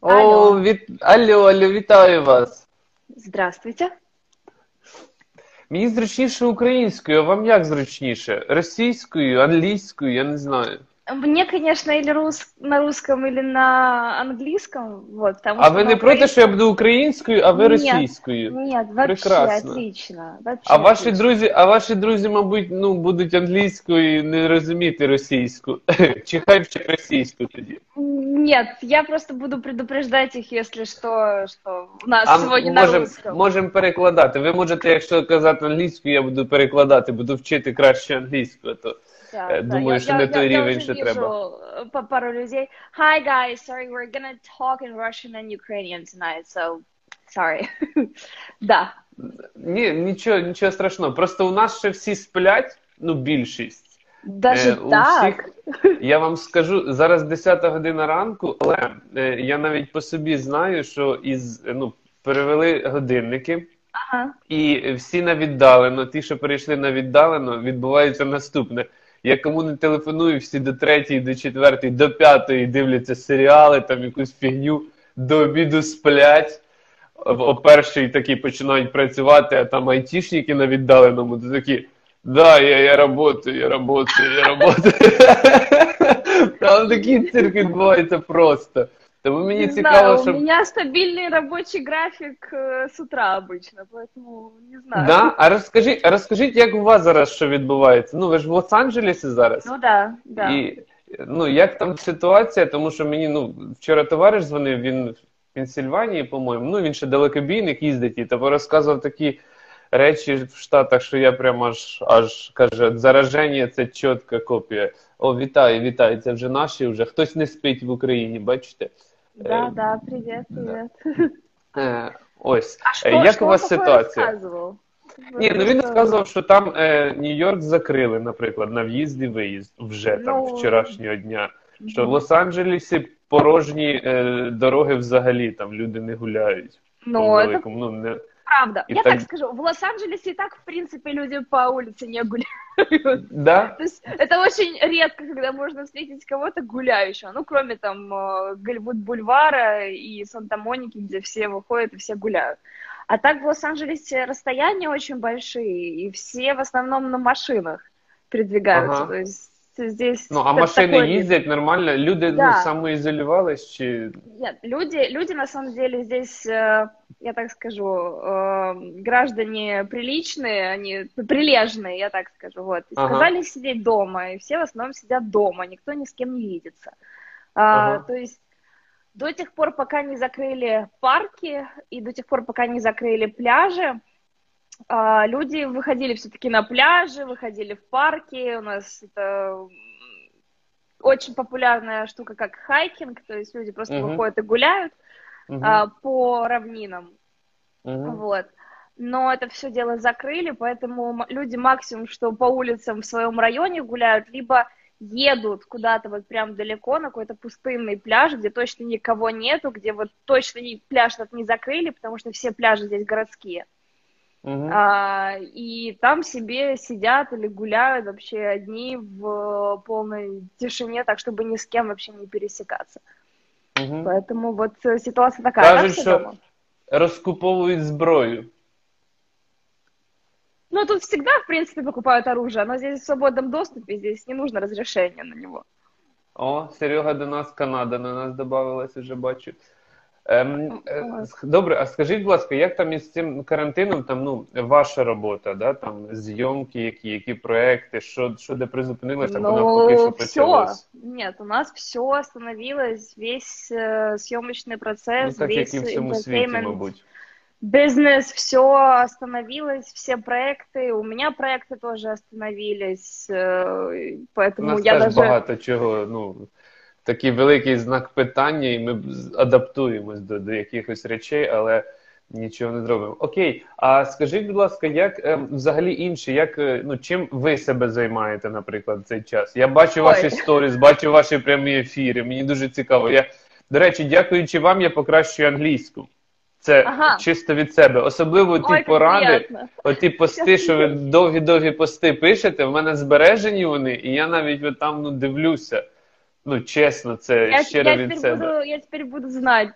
О, Алло. від... Алло, алло, вітаю вас. Здравствуйте. Мені зручніше українською, а вам як зручніше? Російською, англійською, я не знаю. Мне, конечно, или рус... на русском, или на английском, вот, потому А что ви на не проти, що я буду українською, а ви Ні. російською? Нет, вообще Прекрасно. отлично. Вообще А ваші отлично. друзі, а ваші друзі, мабуть, ну, будуть англійською і не розуміти російську. Чи хай вчать російську тоді? Нет, я просто буду предупреждать их, если что, что у нас А сегодня на можемо русском. можем перекладати. Ви можете, якщо казати англійською, я буду перекладати, буду вчити краще англійську. а То Да, э, да, думаю, я- что я- на я- той я рівень, уже що вижу, треба. э, па- пару людей. Hi guys, sorry, we're gonna talk in Russian and Ukrainian tonight, so sorry. Да. Ні, нічого, нічого страшного. Просто у нас ще всі сплять, ну більшість. Даже Е, так. всіх, я вам скажу, зараз 10 година ранку, але е, я навіть по собі знаю, що із ну перевели годинники, Ага. і всі на віддалено. Ті, що перейшли на віддалено, відбувається наступне. Я кому не телефоную, всі до третьої, до четвертої, до п'ятої дивляться серіали, там якусь фігню, до обіду сплять. О о першій такі починають працювати, а там айтішники на віддаленому, то такі. Да, я, я работаю, я работаю, я работаю. Там такий цирк відбувається просто. Тому мені Не цікаво, знаю, щоб. у меня стабильный рабочий график э, с утра обычно, поэтому не знаю. Да? А розкажіть, а розкажіть, як у вас зараз що відбувається? Ну, ви ж в Лос-Анджелесі зараз. Ну да, да. І ну, як там ситуація? Тому що мені ну, вчора товариш дзвонив, він в Пенсільванії, по-моєму, ну він ще далекобійник їздить і тобі розказував такі речі в Штатах, що я прямо аж аж каже, зараження це чітка копія. О, вітаю, вітаю. Це вже наші, вже хтось не спить в Україні, бачите? Да, Е, да, привет, да. привет. Е, ось. А Е, что, як что у вас ситуація? рассказывал? Ні, ну він сказав, що там е, Нью-Йорк закрили, наприклад, на в'їзд і виїзд вже там Ну, вчорашнього дня. Що в Лос-Анджелесі порожні е, дороги взагалі, там люди не гуляють. Ну, по великому. Ну, не... правда. И Я так- так скажу, в Лос-Анджелесе и так, в принципе, люди по улице не гуляют. да? То есть это очень редко, когда можно встретить кого-то гуляющего. Ну, кроме там э, Голливуд-бульвара и Санта-Моники, где все выходят и все гуляют. А так в Лос-Анджелесе расстояния очень большие, и все в основном на машинах передвигаются. Ага. То есть здесь... Ну, а машини такой їздять нормально? Люди ну, Да. самоізолювались чи. Нет, люди, люди на самом деле здесь, э, я так скажу, э, граждане приличные, они прилежные, я так скажу, вот. И Ага. сказали сидеть дома, и все в основном сидят дома, никто ни с кем не видится. А, Ага. То есть до тех пор, пока не закрыли парки, и до тех пор, пока не закрыли пляжи, а, люди выходили все-таки на пляжи, выходили в парки. У нас это очень популярная штука, как хайкинг, то есть люди просто Мгм. выходят и гуляют Мгм. а, по равнинам. Мгм. Вот. Но это все дело закрыли, поэтому люди максимум, что по улицам в своем районе гуляют, либо едут куда-то вот прям далеко на какой-то пустынный пляж, где точно никого нету, где вот точно пляж этот не закрыли, потому что все пляжи здесь городские. Мгм. А, и там себе сидят или гуляют вообще одни в полной тишине, так чтобы ни с кем вообще не пересекаться. Мгм. Поэтому вот э, ситуация такая. Кажуть, що дома? розкуповують зброю. Ну, тут всегда, в принципе, покупают оружие, но здесь в свободном доступе, здесь не нужно разрешение на него. О, Серега до нас, Канада до нас додавалась, вже бачу. Ем, е, Ой. с- добре, а скажіть, будь ласка, як там із цим карантином, там, ну, ваша робота, да, там, зйомки, які, які проекти, що, що де призупинилось, так вона поки що Ну, все. почалась. Нет, у нас все остановилось, весь э, съемочный Ну, процесс, так, як весь і в всьому світі, entertainment мабуть. Бизнес, все остановилось, все проекты. У меня проекты тоже остановились, э, У поэтому нас я теж даже... багато чого, ну, такий великий знак питання, і ми адаптуємось до, до якихось речей, але нічого не зробимо. Окей, а скажіть, будь ласка, як е, взагалі інші, як, е, ну, чим ви себе займаєте, наприклад, в цей час? Я бачу Ой. ваші сторіс, бачу ваші прямі ефіри, мені дуже цікаво. Я, до речі, дякуючи вам, я покращую англійську. Це Ага. чисто від себе. Особливо ті Ой, как поради. Оті пости, що ви довгі-довгі пости пишете, в мене збережені вони, і я навіть там ну, дивлюся. Ну, чесно, це Я, щиро я, від себе. буду, я тепер буду знати,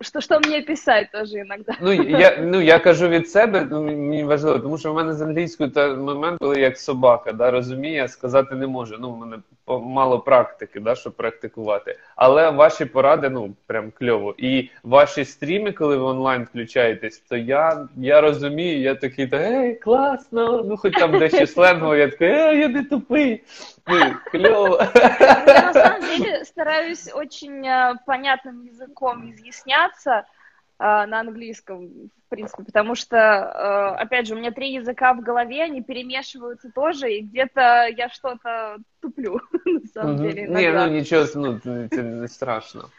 що що мені писати теж іноді. Ну я, ну, я кажу від себе, ну, мені важливо, тому що в мене з англійською та момент, коли як собака, да, розуміє, сказати не може. Ну, в мене мало практики, да, щоб практикувати. Але ваші поради, ну, прям кльово. І ваші стріми, коли ви онлайн включаєтесь, то я, я розумію, я такий, та, ей, класно, ну, хоч там дещо сленгово, я такий, ей, я не тупий. Ну, кльово. Я на самом деле стараюсь очень э, понятным языком изъясняться э, на английском, в принципе, потому что, э, опять же, у меня три языка в голове, они перемешиваются тоже, и где-то я что-то туплю, на самом Мгм. деле, Ні, иногда. ну нічого, ну, це не страшно.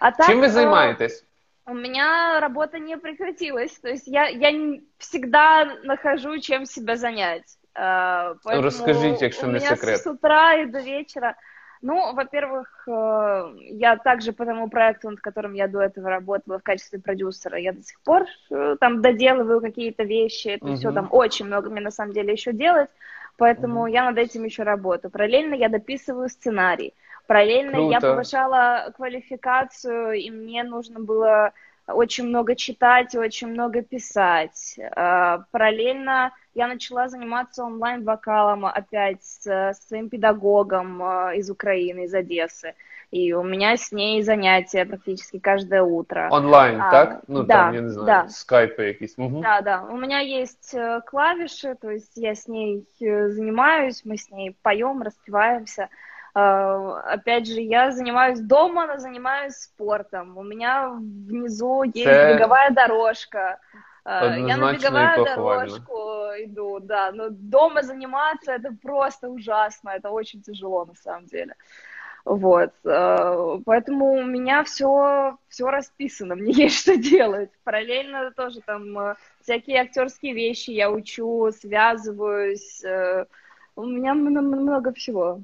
А так, Чим ви э, займаєтесь? У меня работа не прекратилась, то есть я, я не- всегда нахожу, чем себя занять. Э, поэтому расскажите, якщо у не меня секрет. с утра и до вечера. Ну, во-первых, э, я также по тому проекту, над которым я до этого работала в качестве продюсера, я до сих пор э, там доделываю какие-то вещи, это все Мгм. там очень много мне на самом деле еще делать, поэтому я над этим еще работаю. Параллельно я дописываю сценарий. Параллельно я Круто. повышала квалификацию, и мне нужно было очень много читать, очень много писать. А, Параллельно я начала заниматься онлайн-вокалом опять с, со своим педагогом а, из Украины, из Одессы. И у меня с ней занятия практически каждое утро. Онлайн, А, так? Ну да, там, я не знаю, да. скайпи якісь. Угу. Да, да. У меня есть э, клавиши, то есть я с ней э, занимаюсь, мы с ней поем, распеваемся. Э, Опять же, я занимаюсь дома, но занимаюсь спортом. У меня внизу есть Це беговая дорожка. Э, Я на беговую дорожку иду, да. Но дома заниматься это просто ужасно, это очень тяжело на самом деле. Вот, э, поэтому у меня все, все расписано, мне есть что делать. Параллельно тоже там всякие актерские вещи я учу, связываюсь. У меня мно- много всего.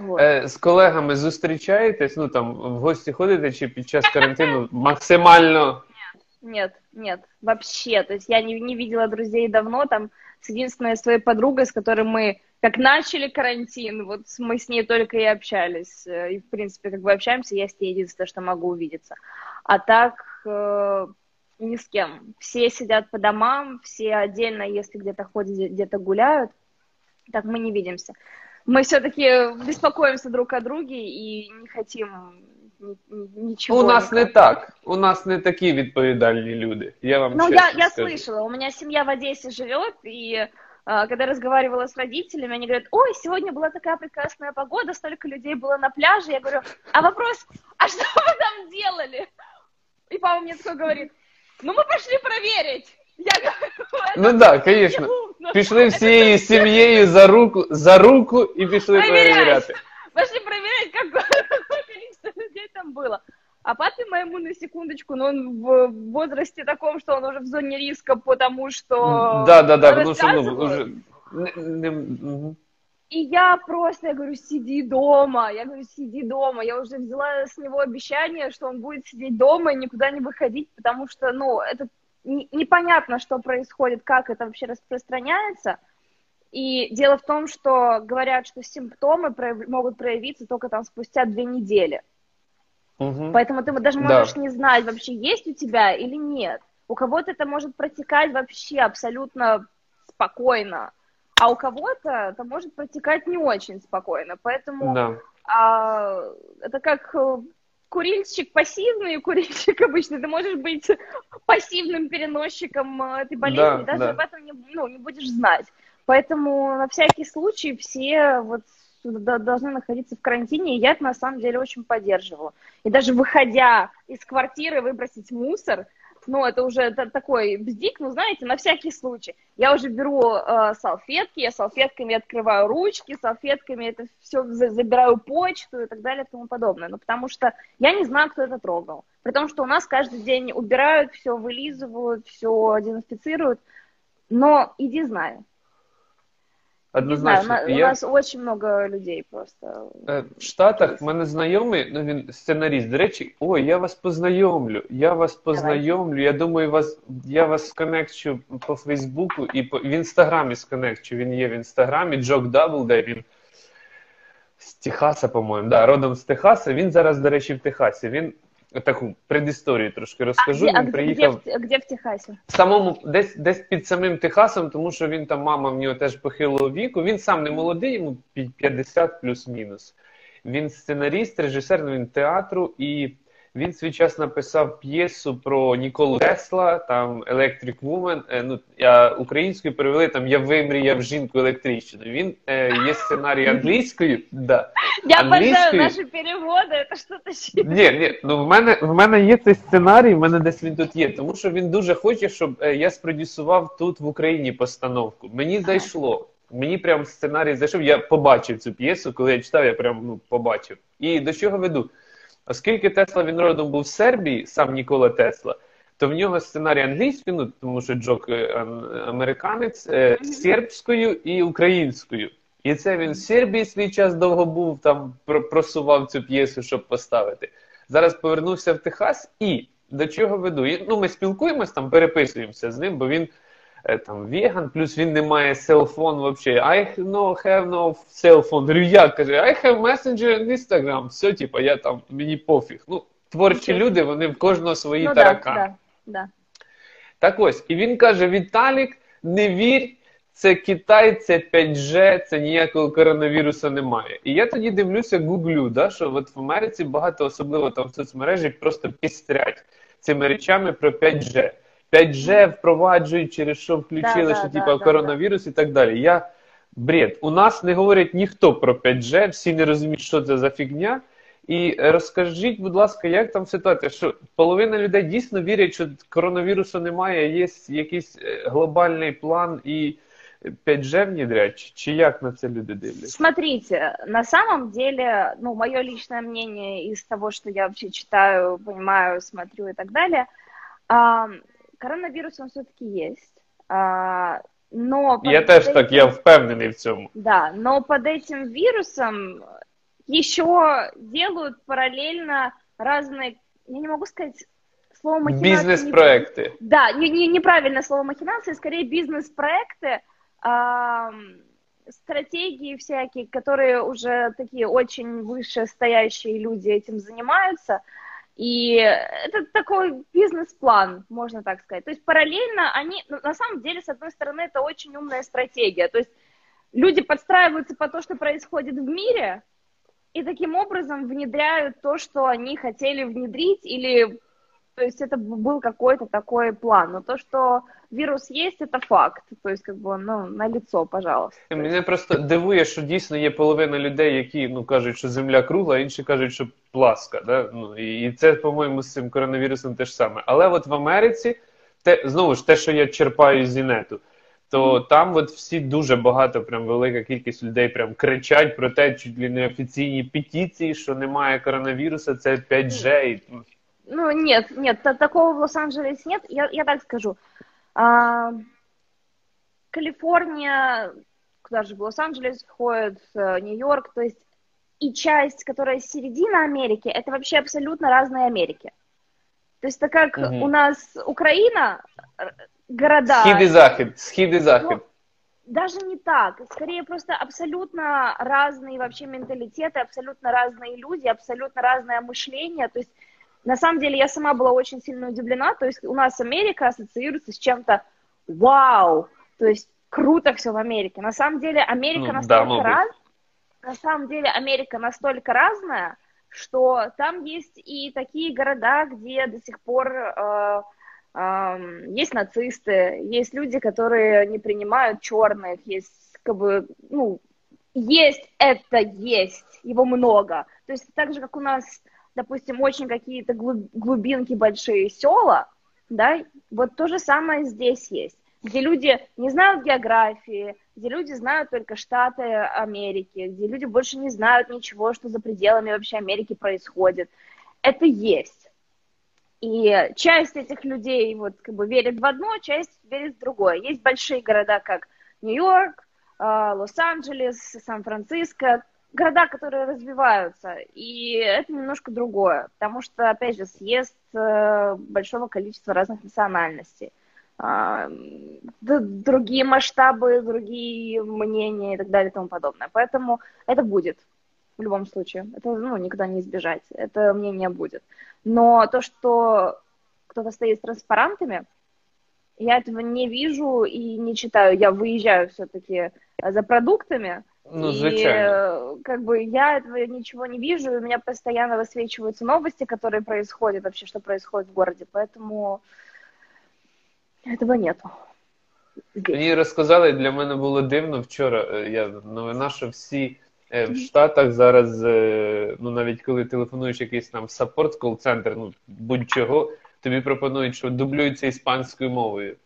Вот. Е, з колегами зустрічаєтесь, ну там в гості ходите чи під час карантину максимально. Нет, нет, вообще. То есть я не, не видела друзей давно, там, с единственной своей подругой, с которой мы, как начали карантин, вот мы с ней только и общались. Э, И, в принципе, как бы общаемся, я с ней единственное, что могу увидеться. А так, э, ни с кем. Все сидят по домам, все отдельно, если где-то ходят, где- где-то гуляют. Так мы не видимся. Мы все-таки беспокоимся друг о друге и не хотим ни- ни- ничего. У нас не никак. так. У нас не такі відповідальні люди. Я вам Ну, чесно я, я скажу. слышала, у меня семья в Одессе живет, и а, когда разговаривала с родителями, они говорят, ой, сегодня была такая прекрасная погода, столько людей было на пляже. Я говорю, а вопрос, а что вы там делали? И папа мне такой говорит, ну мы пошли проверить. Я говорю, это Ну так, да, звісно. неудобно. Пішли всією сім'єю за руку, за руку і пішли Перевіряй. перевіряти. Пошли проверять, какое, какое количество людей там было. А папе моему, на секундочку, ну он в возрасте таком, что он уже в зоне риска, потому что... Да, да, да, тому що ну рассказывают. вже не, не, мгм. И я просто, я говорю, сиди дома. Я говорю, сиди дома. Я уже взяла с него обещание, что он будет сидеть дома и никуда не выходить, потому что, ну, это не- непонятно, что происходит, как это вообще распространяется. И дело в том, что говорят, что симптомы прояв- могут проявиться только там спустя две недели. Мгм. Поэтому ты даже Да. можешь не знать, вообще есть у тебя или нет. У кого-то это может протекать вообще абсолютно спокойно, а у кого-то это может протекать не очень спокойно. Поэтому Да. а, это как э, курильщик пассивный и курильщик обычный. Ты можешь быть пассивным переносчиком э, этой болезни, Да, даже да. об этом не, ну, не будешь знать. Поэтому на всякий случай все вот должны находиться в карантине, и я это на самом деле очень поддерживаю. И даже выходя из квартиры выбросить мусор, ну, это уже та- такой бздик, ну, знаете, на всякий случай. Я уже беру э, салфетки, я салфетками открываю ручки, салфетками это все забираю почту и так далее и тому подобное. Ну, потому что я не знаю, кто это трогал. При том, что у нас каждый день убирают, все вылизывают, все дезинфицируют. Но иди знаю, Однозначно. на- у Я- нас очень много людей просто. Е, В Штатах в мене знайомий, ну він сценаріст. До речі, ой, я вас познайомлю. Я вас познайомлю. Я думаю, вас я вас сконекчу по Фейсбуку і по в інстаграмі сконекчу. Він є в інстаграмі. Джок Даблдей. Він з Техаса, по-моєму, да, родом з Техаса. Він зараз, до речі, в Техасі. Він таку предісторію трошки розкажу. А, він а приїхав в, де в Техасі? в самому десь десь під самим Техасом, тому що він там мама в нього теж похилого віку. Він сам не молодий, йому пі- 50 плюс-мінус. Він сценаріст, режисер, ну, він театру, і він свій час написав п'єсу про Ніколу Тесла, там Electric Woman. е, Ну я українською перевели там Я вимріяв жінку електричну. Він е, є сценарій англійською. Да. Я Английский- наши переводы, это что-то ще. Ні, ні, ну в мене в мене є цей сценарій, в мене десь він тут є, тому що він дуже хоче, щоб е, я спродюсував тут в Україні постановку. Мені зайшло. Мені прям сценарій зайшов. Я побачив цю п'єсу, коли я читав, я прям ну, побачив. І до чого веду? Оскільки Тесла він родом був в Сербії, сам Нікола Тесла, то в нього сценарій англійською, ну тому що Джок е, американець, е, сербською і українською. І це він в Сербії свій час довго був, там просував цю п'єсу, щоб поставити. Зараз повернувся в Техас і до чого веду? Ну, ми спілкуємось там, переписуємося з ним, бо він там веган, плюс він не має селфон взагалі. I no, have no cell phone. Говорю, як? Каже, I have messenger and Instagram. Все, типа, я там, мені пофіг. Ну, творчі люди, вони в кожного свої Ну да, да, да. Так ось, і він каже: Віталік, не вірь, це Китай, це 5G, це ніякого коронавірусу немає. І я тоді дивлюся, гуглю, да, що от в Америці багато, особливо там в соцмережі, просто пістрять цими речами про 5G. 5G впроваджують, через що включили, Да, що да, типа да, коронавірус і так далі. Я бред. У нас не говорить ніхто про 5G, всі не розуміють, що це за фігня. І розкажіть, будь ласка, як там ситуація? Що половина людей дійсно вірять, що коронавірусу немає, є якийсь е, глобальний план і 5G внедрять? Чи- Чи як на це люди дивляться? Смотрите, на самом деле, ну, мое личное мнение из того, что я вообще читаю, понимаю, смотрю и так далее, коронавирус он все-таки есть. А, но Я теж этим- так, я впевнений в цьому. Да, но под этим вирусом еще делают параллельно разные, я не могу сказать слово махинации. не- Бізнес-проекти. Да, не, не, неправильное слово махинации, скорее бизнес-проекты, ам, стратегии всякие, которые уже такие очень вышестоящие люди этим занимаются. И это такой бизнес-план, можно так сказать. То есть параллельно они, ну, на самом деле, с одной стороны, это очень умная стратегия. То есть люди подстраиваются по то, что происходит в мире, и таким образом внедряют то, что они хотели внедрить, или то есть это был какой-то такой план. Но то, что вирус есть, это факт. То есть как бы, ну, на лицо, пожалуйста. Мене просто дивує, що дійсно є половина людей, які ну кажуть, що земля кругла, а інші кажуть, що пласка. Да? Ну і і це, по-моєму, з цим коронавірусом те ж саме. Але от в Америці, те знову ж те, що я черпаю з інету, то там от всі дуже багато, прям велика кількість людей прям кричать про те, чуть ли не офіційні петиції, що немає коронавіруса, це 5G. І, ну, Ну, нет, нет, та- такого в Лос-Анджелесе нет. Я, я так скажу. А, Калифорния, куда же в Лос-Анджелес входит, э, Нью-Йорк, то есть и часть, которая середина Америки, это вообще абсолютно разные Америки. То есть это как Мгм. у нас Украина, э, города... Схід і захід, схід і захід. Ну, даже не так. Скорее, просто абсолютно разные вообще менталитеты, абсолютно разные люди, абсолютно разное мышление. То есть, на самом деле, я сама была очень сильно удивлена. То есть, у нас Америка ассоциируется с чем-то вау, то есть, круто все в Америке. На самом деле, Америка Ну, да, настолько быть. раз... На самом деле, Америка настолько разная, что там есть и такие города, где до сих пор э, эм, есть нацисты, есть люди, которые не принимают черных, есть как бы, ну, есть это есть, его много. То есть так же, как у нас, допустим, очень какие-то глуб- глубинки большие села, да, вот то же самое здесь есть, где люди не знают географии, где люди знают только Штаты Америки, где люди больше не знают ничего, что за пределами вообще Америки происходит. Это есть. И часть этих людей вот как бы верит в одно, часть верит в другое. Есть большие города, как Нью-Йорк, э, Лос-Анджелес, Сан-Франциско, города, которые развиваются, и это немножко другое, потому что, опять же, съезд э, большого количества разных национальностей, а, другие масштабы, другие мнения и так далее и тому подобное. Поэтому это будет. в любом случае. Это, ну, никуда не избежать. Это мнение будет. Но то, что кто-то стоит с транспарантами, я этого не вижу и не читаю. Я выезжаю все-таки за продуктами. Ну, и звичайно. как бы я этого ничего не вижу, и у меня постоянно высвечиваются новости, которые происходят, вообще, что происходит в городе, поэтому этого нету. Здесь. Мені розказали, для мене було дивно вчора. е, Я новина, що всі е, в Штатах зараз, е, ну навіть коли телефонуєш якийсь там саппорт кол-центр, ну будь-чого, тобі пропонують, що дублюється іспанською мовою.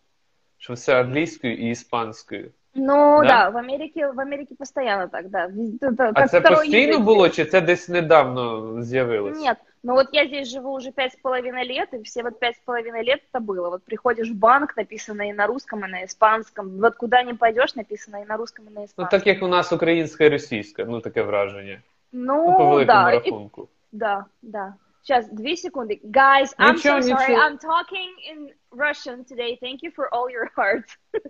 Що все англійською і іспанською. Ну Да? да, в Америке, в Америке постоянно так, да. Везде- это А как це второй постійно язык. було, чи це десь недавно з'явилось? Нет, ну вот я здесь живу уже пять с половиной лет, и все вот пять с половиной лет это было. Вот приходишь в банк, написано и на русском, и на испанском. Вот куда ни пойдешь, написано и на русском, и на Ну испанском. так як у нас українська і російська, ну таке враження. Ну, Ну, по великому да, и- рахунку. да, да. Сейчас, две секунды. Guys, I'm Ничего, so sorry. ничего. I'm talking in Russian today. Thank you for all your hearts.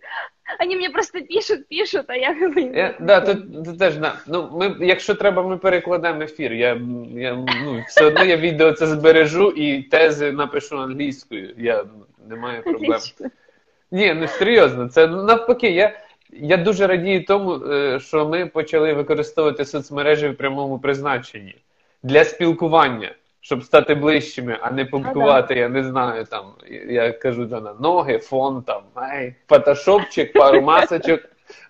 Они мне просто пишут, пишут, а я говорю... Я, да, тут, тут теж на ну ми, якщо треба, ми перекладемо ефір. Я, я ну все одно я відео це збережу і тези напишу англійською. Я немає проблем. Ні, ну серйозно, це ну, навпаки. Я, я дуже радію тому, е, що ми почали використовувати соцмережі в прямому призначенні для спілкування, щоб стати ближчими, а не публікувати, я не знаю, там, я кажу, на ноги, фон, там, ай, фотошопчик, пару масочок,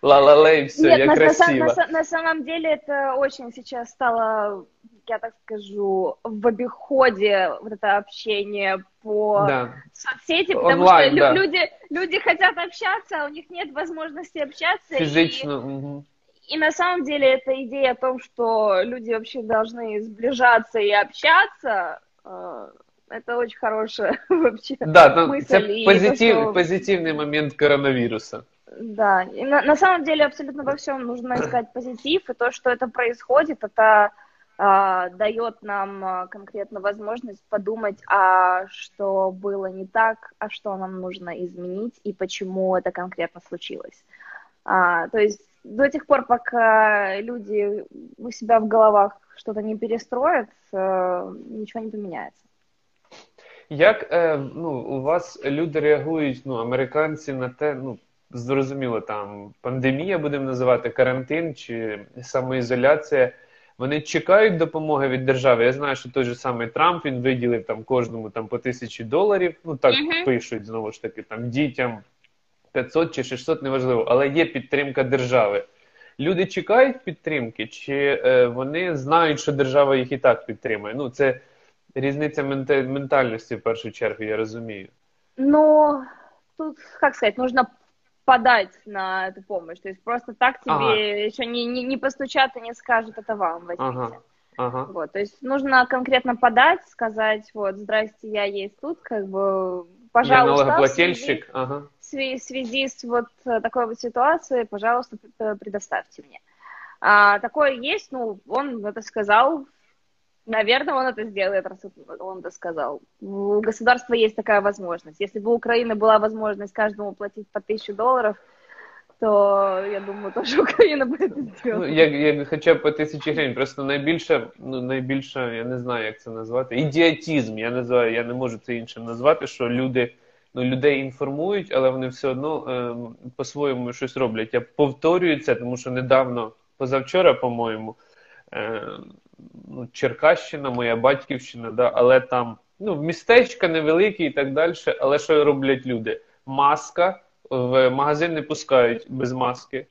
ла-ла-лей, все, Нет, я на, на красиво. на са- на самом деле это очень сейчас стало, я так скажу, в обиходе вот это общение по Да. соцсети, потому Онлайн, что да. люди, люди хотят общаться, а у них нет возможности общаться. и- Фізично. И, на самом деле эта идея о том, что люди вообще должны сближаться и общаться, э, это очень хорошая вообще. Да, там, Мысль позитив, то, що- позитивний момент коронавіруса. Да, и на, на самом деле абсолютно во всем нужно искать позитив, и то, что это происходит, это а, дает нам а, конкретно возможность подумать, а что было не так, а что нам нужно изменить и почему это конкретно случилось. А, то есть до тех пор, пока люди у себя в головах что-то не перестроят, э, ничего не поменяется. Як е, ну, у вас люди реагують, ну, американці на те, ну, зрозуміло, там пандемія, будемо називати, карантин чи самоізоляція. Вони чекають допомоги від держави. Я знаю, що той же самий Трамп він виділив там кожному там по тисячі доларів. Ну так Мгм. пишуть знову ж таки, там дітям 500 чи 600, неважливо, але є підтримка держави. Люди чекають підтримки, чи е, вони знають, що держава їх і так підтримує? Ну, це різниця менте- ментальності в першу чергу, я розумію. Но тут, как сказать, нужно подать на эту помощь. То есть просто так тебе Ага. еще не, не, не постучат и не скажут, это вам возьмите. Ага. Ага. Вот, то есть нужно конкретно подать, сказать, вот, здрасте, я есть тут, как бы, Я пожалуйста, в связи, налогоплательщик. Ага. в связи- в связи с вот э, такой вот ситуацией, пожалуйста, п- предоставьте мне. А, такое есть, ну, он это сказал, наверное, он это сделает, раз он это сказал. У государства есть такая возможность. Если бы у Украины была возможность каждому платить по тысячу долларов, то, я думаю, тоже Украина бы это сделала. Ну, як, як хоча б по тисячі гривень. Просто найбільше, ну найбільше, я не знаю, як це назвати. Ідіотізм. Я називаю, я не можу це іншим назвати, що люди. Ну, людей інформують, але вони все одно е, по-своєму щось роблять. Я повторюю це, тому що недавно, позавчора, по-моєму, е, ну, Черкащина, моя батьківщина, да, але там ну, містечка невеликі і так далі. Але що роблять люди? Маска в магазин не пускають без маски.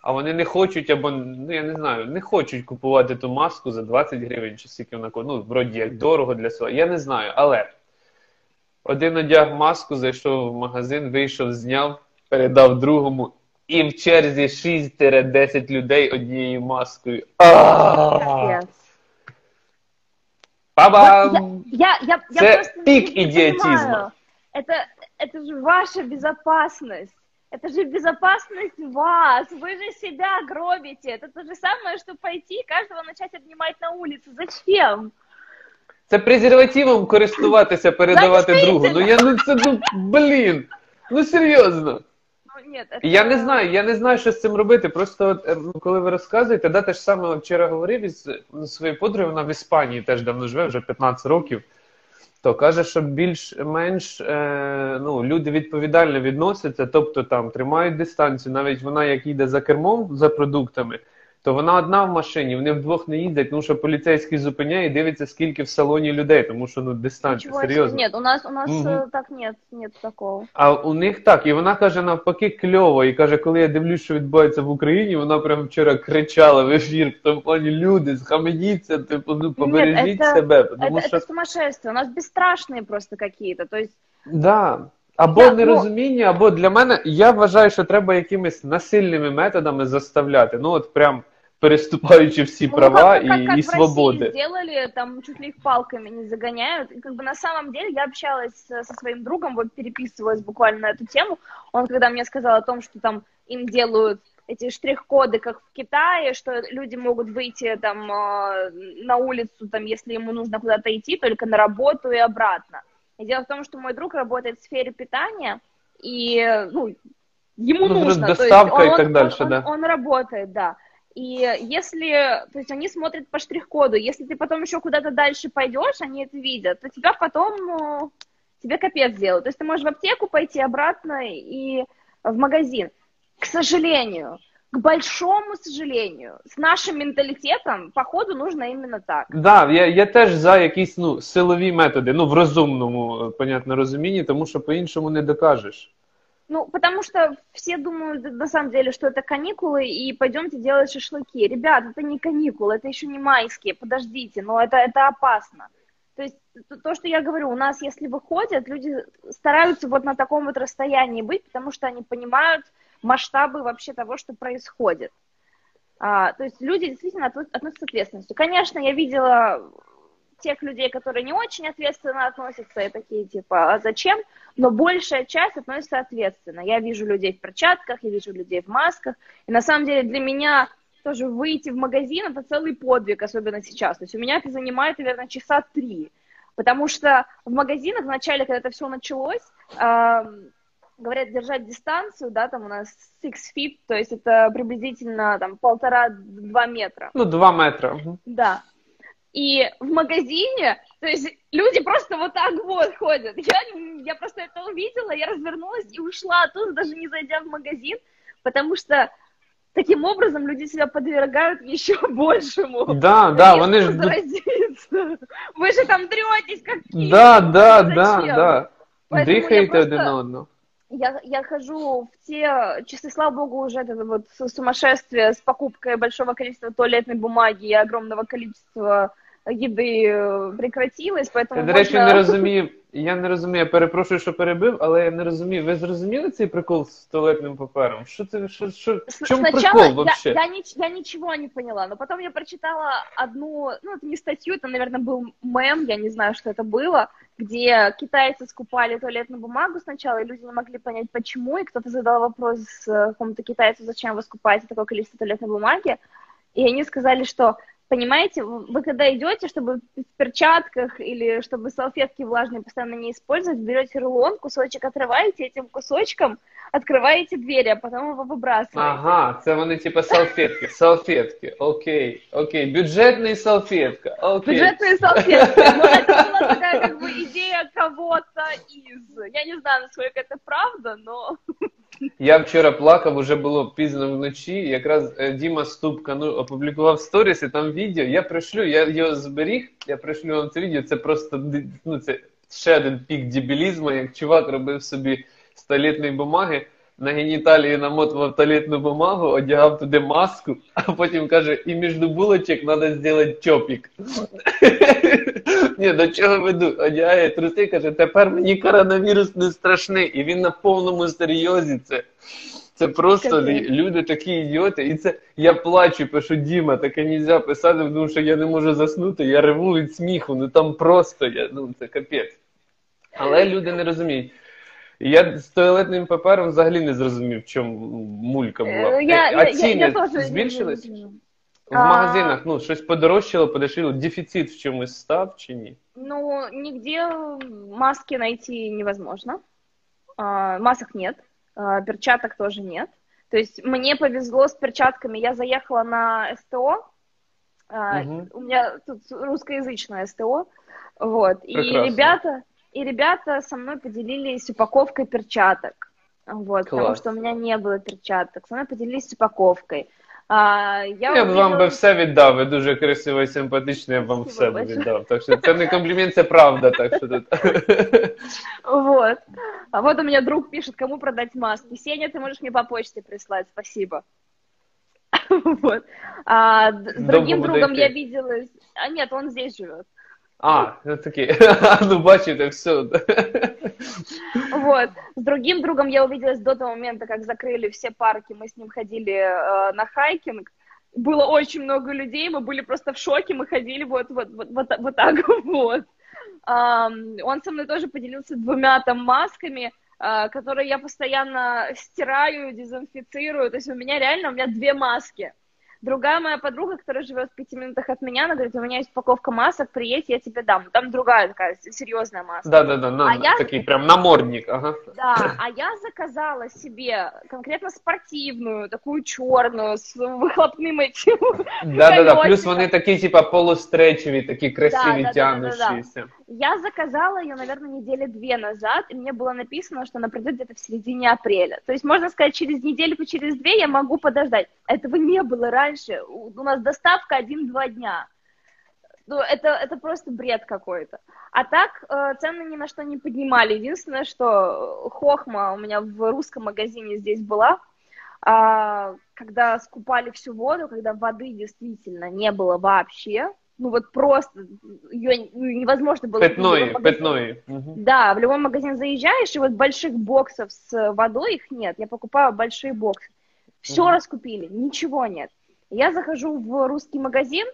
А вони не хочуть, або ну я не знаю, не хочуть купувати ту маску за 20 гривень чи скільки вона ну, вроді як дорого для села. Я не знаю, але один одяг маску, зайшов в магазин, вийшов, зняв, передав другому, і в черзі 6-10 людей однією маскою. А! Капец. Па-бам! Я, я, я Це просто пик не, не идиотизма. понимаю. Это, это же ваша безопасность. Это же безопасность вас. Вы же себя гробите. Это то же самое, что пойти и каждого начать обнимать на улице. Зачем? Це презервативом користуватися, передавати Знаєте, другу. Ну я ну це ну блін. Ну серйозно. Ну, это... Я не знаю, я не знаю, що з цим робити. Просто от, е, ну, коли ви розказуєте, да, те ж саме вчора говорив із ну, своєю подругою, вона в Іспанії теж давно живе, вже 15 років. То каже, що більш-менш е, ну, люди відповідально відносяться, тобто там тримають дистанцію. Навіть вона, як їде за кермом за продуктами, то вона одна в машині, вони вдвох не їздять, тому що поліцейський зупиняє і дивиться, скільки в салоні людей, тому що ну дистанція Ничего себе. серйозно. Нет, у нас, у нас Мгм. э, так нет, нет такого. А у них так, і вона каже навпаки кльово. І каже, коли я дивлюсь, що відбувається в Україні, вона прям вчора кричала в ефір в тому плані люди, схаменіться, типу, ну побережіть це- себе. Тому это, що это сумасшествие. У нас бесстрашные просто какие-то. То есть, да. Або Да, ну- нерозуміння, або для мене я вважаю, що треба якимись насильними методами заставляти. Ну от прям переступаючи всі ну, права как, как- і, как і в России свободи. сделали, там чуть ли их палками не загоняют. И как бы на самом деле я общалась э, со своим другом, вот переписывалась буквально на эту тему. Он когда мне сказал о том, что там им делают эти штрих-коды, как в Китае, что люди могут выйти там э, на улицу, там, если ему нужно куда-то идти, только на работу и обратно. И дело в том, что мой друг работает в сфере питания, и э, ну, ему Ну, нужно. то есть доставка и он- так он- дальше, он- да. Он работает, да. И если, то есть они смотрят по штрих-коду, если ты потом еще куда-то дальше пойдешь, они это видят, то тебя потом, ну, тебе капец сделают. То есть ты можешь в аптеку пойти обратно и в магазин. К сожалению, к большому сожалению, с нашим менталитетом, походу, нужно именно так. Да, я, я теж за якісь ну, силові методи, ну в розумному, е, понятно, розумінні, тому що по-іншому не докажеш. Ну, потому что все думают на самом деле, что это каникулы, и пойдемте делать шашлыки. Ребят, это не каникулы, это еще не майские, подождите, но это, это опасно. То есть то- то, что я говорю, у нас, если выходят, люди стараются вот на таком вот расстоянии быть, потому что они понимают масштабы вообще того, что происходит. А, то есть люди действительно отно- относятся с ответственностью. Конечно, я видела тех людей, которые не очень ответственно относятся, и такие типа, а зачем? Но большая часть относится ответственно. Я вижу людей в перчатках, я вижу людей в масках. И на самом деле для меня тоже выйти в магазин это целый подвиг, особенно сейчас. То есть у меня это занимает, наверное, часа три. Потому что в магазинах вначале, когда это все началось, ам, говорят держать дистанцию, да, там у нас six feet, то есть это приблизительно там полтора-два метра. Ну, два метри. Мгм. Да. И в магазине, то есть люди просто вот так вот ходят. Я, я просто это увидела, я развернулась и ушла оттуда, даже не зайдя в магазин, потому что таким образом люди себя подвергают еще большему. Да, да, риску вони ж ду- заразиться. Вы же там третесь, как. Да, да, да, Зачем? да. Поэтому Дихаєте просто- один одного. Я, я хожу в те часы, слава богу, уже это вот сумасшествие с покупкой большого количества туалетной бумаги и огромного количества еды э, прекратилось, поэтому Я, до речі, можно- не розумію. Я не розумію, я перепрошую, що перебив, але я не розумію. Ви зрозуміли цей прикол з туалетним папером? Що це що, що в С- чому Сначала прикол я, вообще? я, нич- я ничего не поняла, но потом я прочитала одну, ну, это не статью, это, наверное, был мем, я не знаю, что это было, где китайцы скупали туалетную бумагу сначала, и люди не могли понять, почему, и кто-то задал вопрос э, какому-то китайцу, зачем вы скупаете такое количество туалетной бумаги, и они сказали, что Понимаете, вы когда идете, чтобы в перчатках или чтобы салфетки влажные постоянно не использовать, берете рулон, кусочек отрываете, этим кусочком открываете двери, а потом его выбрасываете. Ага, це вони типа салфетки, салфетки, окей, окей, бюджетний салфетка, окей. Бюджетные салфетки. Ну, это была такая как бы идея кого-то из... Я не знаю, насколько это правда, но... Я вчора плакав, уже було пізно вночі. Якраз е, Діма Ступка ну, опублікував сторіс, і там відео. Я пришлю, я його зберіг, я пришлю вам це відео. Це просто ну, це ще один пік дебілізму, як чувак робив собі з бумаги, на геніталії намотував туалетну бумагу, одягав туди маску, а потім каже, і між булочок треба зробити чопік. Ні, до чого веду? Одягає труси, каже, тепер мені коронавірус не страшний. І він на повному серйозі це. Це просто люди такі ідіоти. І це я плачу, пишу Діма, таке нельзя писати, тому що я не можу заснути, я реву від сміху. Ну там просто я, ну це капець. Але люди не розуміють. Я з туалетним папером взагалі не зрозумів, в чому мулька була. Э, Я, а я, я, я збільшились? В А. магазинах ну, щось подорожчало, подешевіло, дефіцит в чомусь став чи ні? Ну, нигде маски найти невозможно. А, масок нет. а, перчаток тоже нет. То есть мне повезло с перчатками, я заехала на СТО, а, Мгм. у меня тут русскоязычное СТО, вот, и Прекрасно. ребята, и ребята со мной поделились упаковкой перчаток, вот, потому Класс. что у меня не было перчаток, со мной поделились упаковкой. А, я Я б вам би увидела- все віддав, ви дуже красиво і симпатично, я б вам Спасибо все б большое. віддав. Так що це не комплімент, це правда. Так що тут. Вот. А вот у меня друг пишет, кому продать маски. Сеня, ты можешь мне по почте прислать, спасибо. Вот. А, с другим другом я виделась... А нет, он здесь живет. А, ну такі. Ну бачите, все. Вот. С другим другом я увиделась до того момента, как закрыли все парки. Мы с ним ходили э, на хайкинг. Было очень много людей, мы были просто в шоке, мы ходили вот, вот, вот, вот, вот так вот. Ам, он со мной тоже поделился двумя там масками, а, которые я постоянно стираю, дезинфицирую. То есть у меня реально, у меня две маски. Другая моя подруга, которая живет в пяти минутах от меня, она говорит, у меня есть упаковка масок, приедь, я тебе дам. Там другая такая серьезная маска. Да, да, да, на, А я- такий прям намордник, ага. Да, а я заказала себе конкретно спортивную, такую черную, с выхлопным этим. Да, да, да. Плюс Колесико. вони такі, типа, полустречеві, такі красиві, Да, да, да, да, да, да. Я заказала ее, наверное, недели две назад, и мне было написано, что она придет где-то в середине апреля. То есть, можно сказать, через недельку, через две я могу подождать. Этого не было раньше. У нас доставка один-два дня. Ну, это, это просто бред какой-то. А так э, цены ни на что не поднимали. Единственное, что э, хохма у меня в русском магазине здесь была, а, когда скупали всю воду, когда воды действительно не было вообще, ну вот просто ее невозможно было... любом питної. Мгм. Да, в любой магазин заезжаешь, и вот больших боксов с водой их нет. Я покупаю большие боксы. Все Мгм. раскупили, ничего нет. Я захожу в русский магазин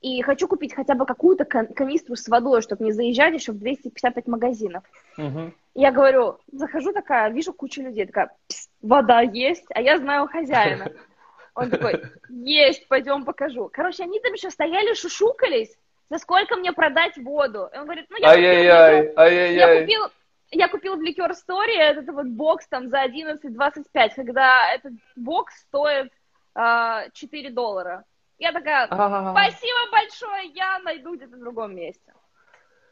и хочу купить хотя бы какую-то кан- канистру с водой, чтобы не заезжать еще в 255 магазинов. Мгм. Я говорю, захожу такая, вижу кучу людей, такая, «Пс, вода есть, а я знаю хозяина. Он такой, есть, пойдем покажу. Короче, они там еще стояли, шушукались, за сколько мне продать воду. И он говорит, ну я купил, в Ай-яй-яй, ликер- я ай-яй-яй. купил, я купил в Ликер Story этот вот бокс там за 11.25, когда этот бокс стоит а, 4 доллара. Я такая, А. спасибо большое, я найду где-то в другом месте.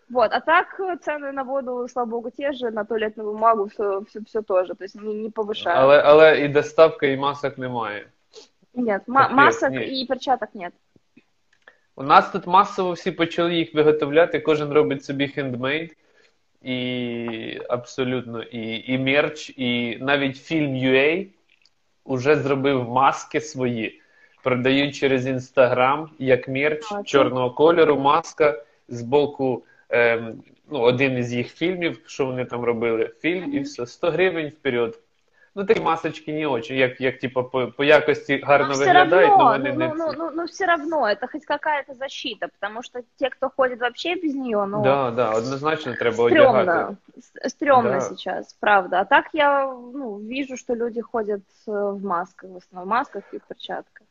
Вот, а так э, цены на воду, слава богу, те же, на туалетную бумагу все, все, все тоже, то есть не, не повышают. Але, але і доставка, і масок немає. Нет, ма- масок нет. и перчаток нет. У нас тут масово всі почали їх виготовляти, кожен робить собі хендмейд. І абсолютно, і, і мерч, і навіть фільм UA уже зробив маски свої, продають через інстаграм як мерч А, чорного кольору, маска з боку. Ем, ну, один із їх фільмів, що вони там робили, фільм, і все, 100 гривень вперед. Ну, такі масочки не очень, як, як типу, по, по якості гарно Но все виглядають, равно, але вони ну, не ну, ці. ну, ну, ну, все равно, это хоть какая-то защита, потому что те, кто ходит вообще без нее, ну, Да, да, однозначно треба одягати. стрёмно, С- стрёмно Да. сейчас, правда. А так я, ну, вижу, что люди ходят э, в масках, в основном, в масках и в перчатках.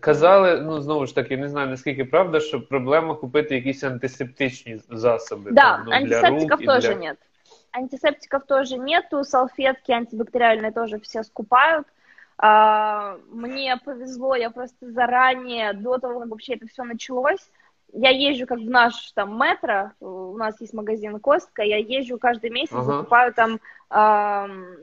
Казали, ну знову ж таки, не знаю наскільки правда, що проблема купити якісь антисептичні засоби. Да, там, ну, для антисептиков рук і тоже для... нет. Антисептиков тоже нету, салфетки антибактериальные тоже все скупают. А, мне повезло, я просто заранее, до того, как вообще это все началось, я езжу как в наш там метро, у нас есть магазин Костка, я езжу каждый месяц, Ага. закупаю там ам,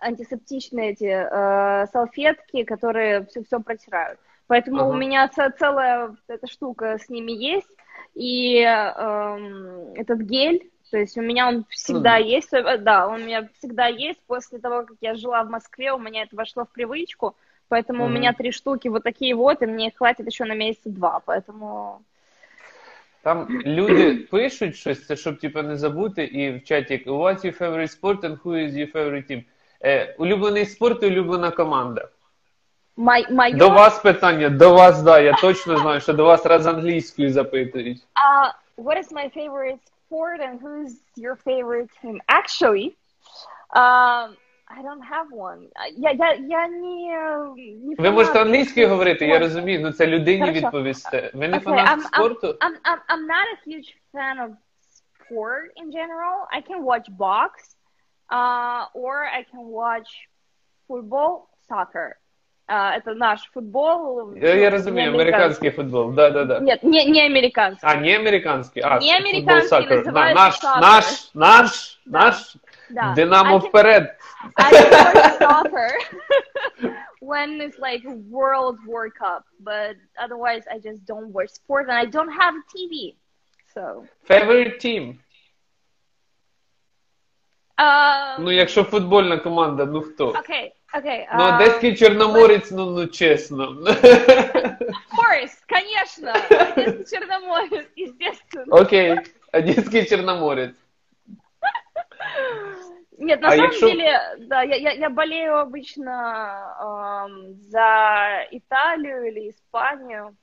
антисептичные эти э, салфетки, которые все-все протирают. Поэтому Ага. у меня целая эта штука с ними есть. И этот гель, то есть у меня он всегда Мгм. есть, э, да, он у меня всегда есть. После того, как я жила в Москве, у меня это вошло в привычку, поэтому у Мгм. меня три штуки вот такие вот, и мне их хватит еще на месяца два, поэтому... Там люди пишуть щось, це щоб типу, не забути, і в чаті What's your favorite sport and who is your favorite team? Е, улюблений спорт і улюблена команда. Мой, мое... До вас питання, до вас, да, я точно знаю, що до вас раз англійською запитують. Uh, what is my favorite sport and who's your favorite team? Actually, um, I don't have one. Я, я, я не, не Ви можете фанат англійською говорити, я спорту. розумію, ну це людині Хорошо. відповісте. Ви не Okay, фанат I'm- I'm- спорту? I'm, I'm, I'm not a huge fan of sport in general. I can watch box, Uh, or I can watch football, soccer. Uh, это наш футбол. Я, я ну, розумію, не американський футбол. Да, да, да. Нет, не, не американский. А, не американський? А, Не футбол, американський, сокер. називається наш, наш, наш, Да. наш. Да. Динамо I can- вперед. I soccer when it's like World World Cup, but otherwise I just don't watch sport and I don't have a TV. So, Favorite team. um, Ну, якщо футбольна команда, ну хто? okay, okay. Ну, um, одеський чорноморець, ну, ну чесно. Of course, конечно. Одесский Черноморец, естественно. Окей, одеський чорноморець. Нет, на А самом якщо- деле, да, я, я, я болею обычно эм, за Италию или Испанию.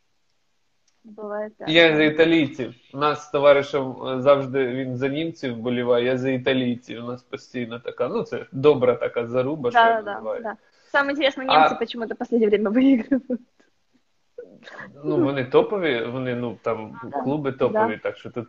Бывает так. Я за італійців. У нас з товаришем е, завжди він за німців боліває, я за італійців. У нас постійно така, ну це добра така заруба, що Да, я да, да, називаю. да. Самое интересное, А- немцы почему-то в последнее время выигрывают. Ну, вони топові, вони ну там клуби топові, так що тут